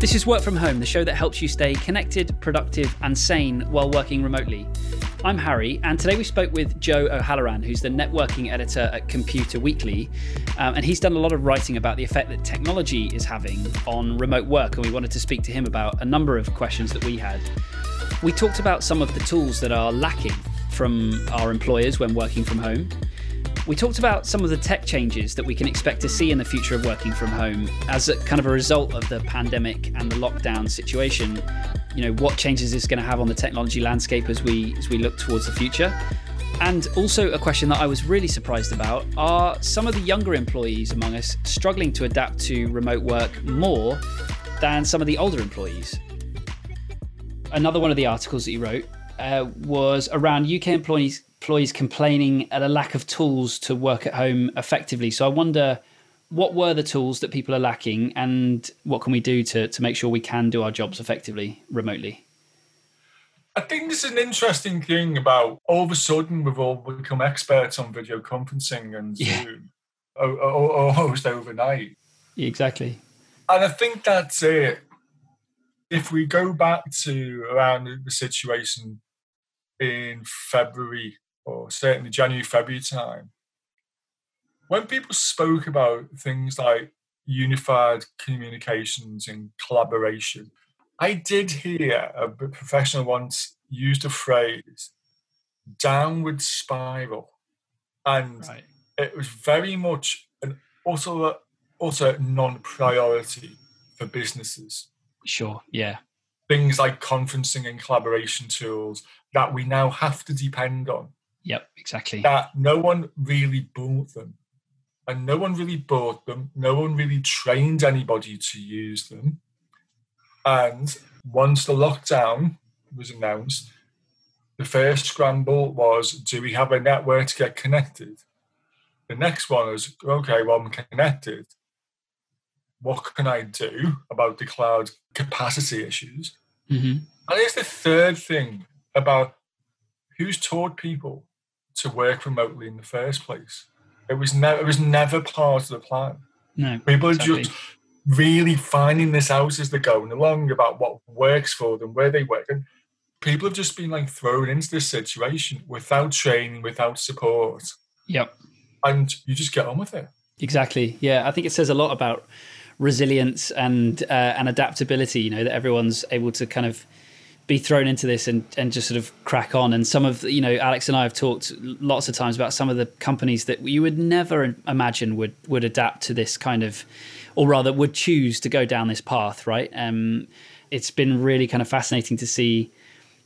This is Work From Home, the show that helps you stay connected, productive, and sane while working remotely. I'm Harry, and today we spoke with Joe O'Halloran, who's the networking editor at Computer Weekly. Um, and he's done a lot of writing about the effect that technology is having on remote work, and we wanted to speak to him about a number of questions that we had. We talked about some of the tools that are lacking from our employers when working from home. We talked about some of the tech changes that we can expect to see in the future of working from home as a, kind of a result of the pandemic and the lockdown situation. You know, what changes is going to have on the technology landscape as we as we look towards the future. And also a question that I was really surprised about are some of the younger employees among us struggling to adapt to remote work more than some of the older employees? Another one of the articles that you wrote uh, was around UK employees employees complaining at a lack of tools to work at home effectively. So I wonder what were the tools that people are lacking and what can we do to, to make sure we can do our jobs effectively remotely? I think this is an interesting thing about all of a sudden we've all become experts on video conferencing and Zoom almost overnight. Exactly. And I think that's it. If we go back to around the situation in February or certainly January, February time, when people spoke about things like unified communications and collaboration, I did hear a professional once used the phrase downward spiral. And right. it was very much an also also non-priority for businesses. Sure, yeah. Things like conferencing and collaboration tools that we now have to depend on Yep, exactly. That no one really bought them. And no one really bought them. No one really trained anybody to use them. And once the lockdown was announced, the first scramble was do we have a network to get connected? The next one was okay, well, I'm connected. What can I do about the cloud capacity issues? Mm-hmm. And here's the third thing about who's taught people to work remotely in the first place. It was never it was never part of the plan. No, people exactly. are just really finding this out as they're going along about what works for them, where they work, and people have just been like thrown into this situation without training, without support. Yep, and you just get on with it. Exactly. Yeah, I think it says a lot about resilience and uh, and adaptability. You know that everyone's able to kind of be thrown into this and, and just sort of crack on. And some of, you know, Alex and I have talked lots of times about some of the companies that you would never imagine would, would adapt to this kind of, or rather would choose to go down this path, right? Um, it's been really kind of fascinating to see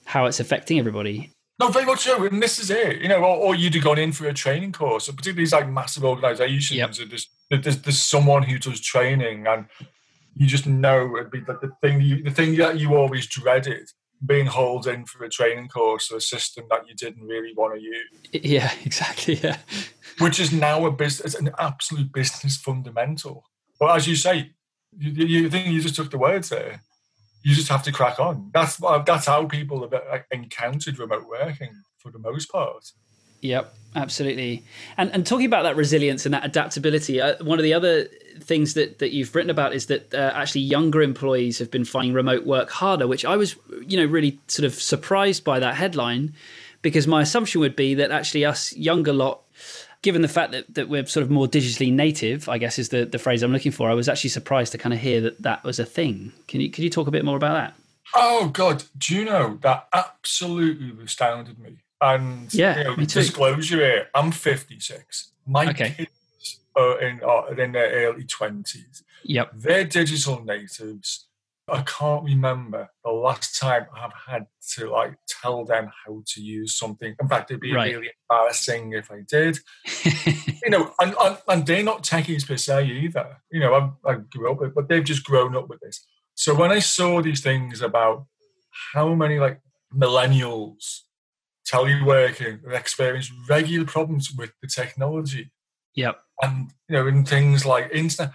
how it's affecting everybody. No, very much so. And this is it. You know, or, or you'd have gone in for a training course, particularly these like massive organizations. Yep. There's, there's, there's someone who does training and you just know it'd be the, the thing you, the thing that you always dreaded being hauled in for a training course or a system that you didn't really want to use. Yeah, exactly. Yeah. Which is now a business, an absolute business fundamental. But as you say, you, you think you just took the words there. You just have to crack on. That's that's how people have uh, encountered remote working for the most part. Yep, absolutely. And and talking about that resilience and that adaptability, uh, one of the other things that that you've written about is that uh, actually younger employees have been finding remote work harder, which I was you know really sort of surprised by that headline because my assumption would be that actually us younger lot given the fact that, that we're sort of more digitally native, I guess is the, the phrase I'm looking for. I was actually surprised to kind of hear that that was a thing. Can you could you talk a bit more about that? Oh God, do you know that absolutely astounded me? And yeah, you know, disclosure here, I'm 56. My okay. kids are in, are in their early 20s. Yep. They're digital natives. I can't remember the last time I've had to like tell them how to use something. In fact, it'd be right. really embarrassing if I did. you know, and, and, and, they're not techies per se either. You know, I, I grew up with, but they've just grown up with this. So when I saw these things about how many like millennials teleworking have experienced regular problems with the technology. Yep. And, you know, in things like internet,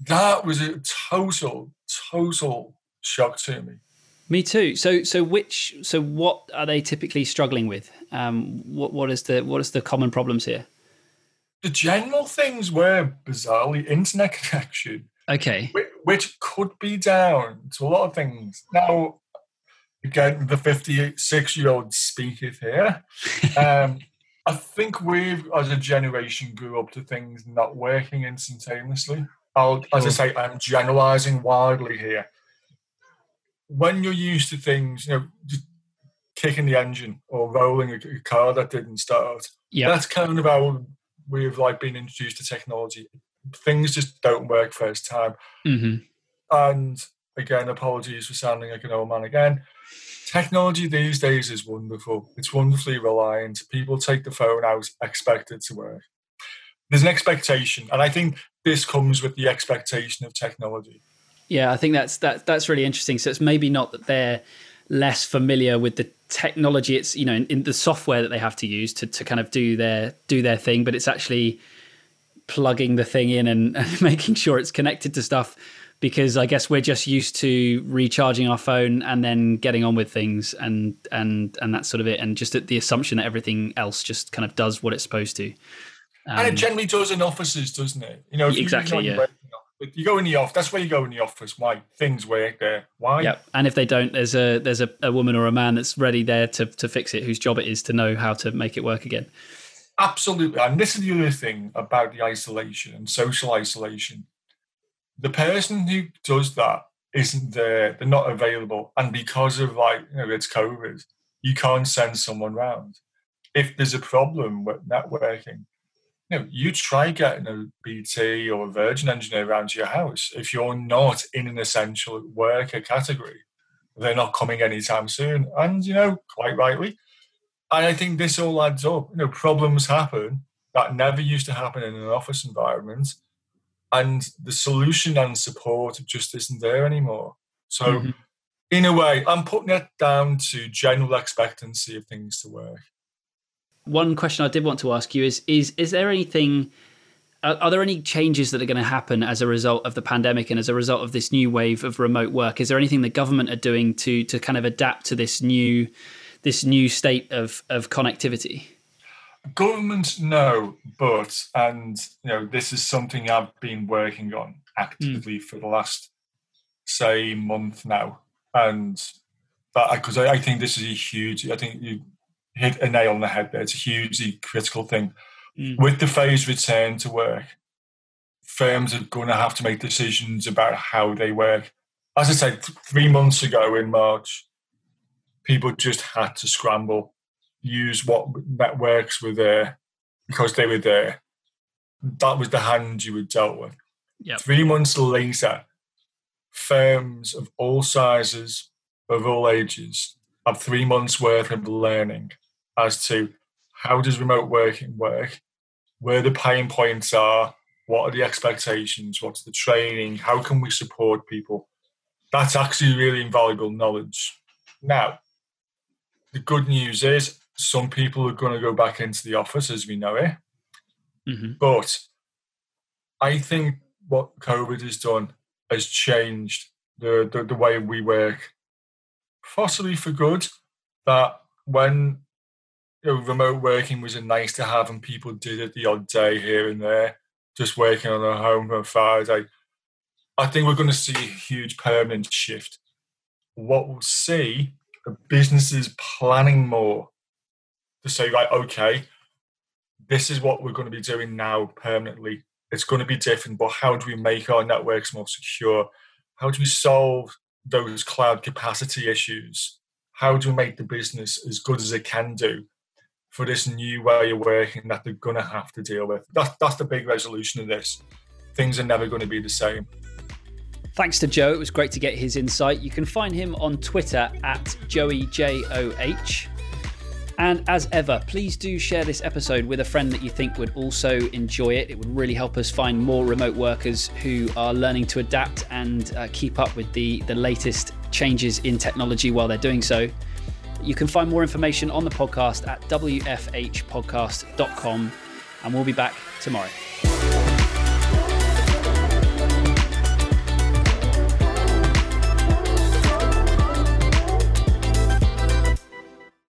that was a total, total shock to me. Me too. So, so which, so what are they typically struggling with? Um, what, what is the, what is the common problems here? The general things were bizarrely internet connection. Okay. which could be down to a lot of things. Now, again, the 56 year old speaketh here. Um, I think we, as a generation, grew up to things not working instantaneously. I'll. As I say, I'm generalizing wildly here. When you're used to things, you know, just kicking the engine or rolling a, car that didn't start, yeah, that's kind of how we've like been introduced to technology. Things just don't work first time. Mm-hmm. And again, apologies for sounding like an old man again. Technology these days is wonderful. It's wonderfully reliant. People take the phone out, expect it to work. There's an expectation, and I think this comes with the expectation of technology. Yeah, I think that's that that's really interesting. So it's maybe not that they're less familiar with the technology. It's you know in, in the software that they have to use to to kind of do their do their thing, but it's actually plugging the thing in and, and making sure it's connected to stuff because I guess we're just used to recharging our phone and then getting on with things and and and that's sort of it and just the assumption that everything else just kind of does what it's supposed to. Um, and it um, generally does in offices, doesn't it? You know, exactly. You, yeah. You go in the office. That's where you go in the office. Why things work there? Why? Yeah. And if they don't, there's a there's a, a woman or a man that's ready there to to fix it, whose job it is to know how to make it work again. Absolutely. And this is the other thing about the isolation and social isolation the person who does that isn't there, they're not available. And because of like, you know, it's COVID, you can't send someone round. If there's a problem with networking, you know, you try getting a BT or a Virgin engineer around to your house. If you're not in an essential worker category, they're not coming anytime soon. And, you know, quite rightly. And I think this all adds up. You know, problems happen that never used to happen in an office environment and the solution and support just isn't there anymore. So, mm-hmm. in a way, I'm putting it down to general expectancy of things to work. One question I did want to ask you is: is is there anything? Are, are there any changes that are going to happen as a result of the pandemic and as a result of this new wave of remote work? Is there anything the government are doing to to kind of adapt to this new this new state of of connectivity? Government, no, but and you know this is something I've been working on actively mm. for the last say month now, and that because I, I, think this is a huge. I think you hit a nail on the head there. It's a hugely critical thing. Mm. With the phased return to work, firms are going to have to make decisions about how they work. As I said, three months ago in March, people just had to scramble use what networks were there uh, because they were there. That was the hand you were dealt with. Yep. Three months later, firms of all sizes, of all ages, have three months worth of learning as to how does remote working work, where the pain points are, what are the expectations, what's the training, how can we support people. That's actually really invaluable knowledge. Now, the good news is some people are going to go back into the office as we know it. Mm-hmm. But I think what COVID has done has changed the, the, the way we work, possibly for good. That when you know, remote working was a nice to have and people did it the odd day here and there, just working on a home on Friday, I think we're going to see a huge permanent shift. What we'll see are businesses planning more to say, right, okay, this is what we're going to be doing now permanently. It's going to be different, but how do we make our networks more secure? How do we solve those cloud capacity issues? How do we make the business as good as it can do for this new way of working that they're going to have to deal with? That's, that's the big resolution of this. Things are never going to be the same. Thanks to Joe. It was great to get his insight. You can find him on Twitter at JoeyJOH. And as ever, please do share this episode with a friend that you think would also enjoy it. It would really help us find more remote workers who are learning to adapt and uh, keep up with the, the latest changes in technology while they're doing so. You can find more information on the podcast at wfhpodcast.com, and we'll be back tomorrow.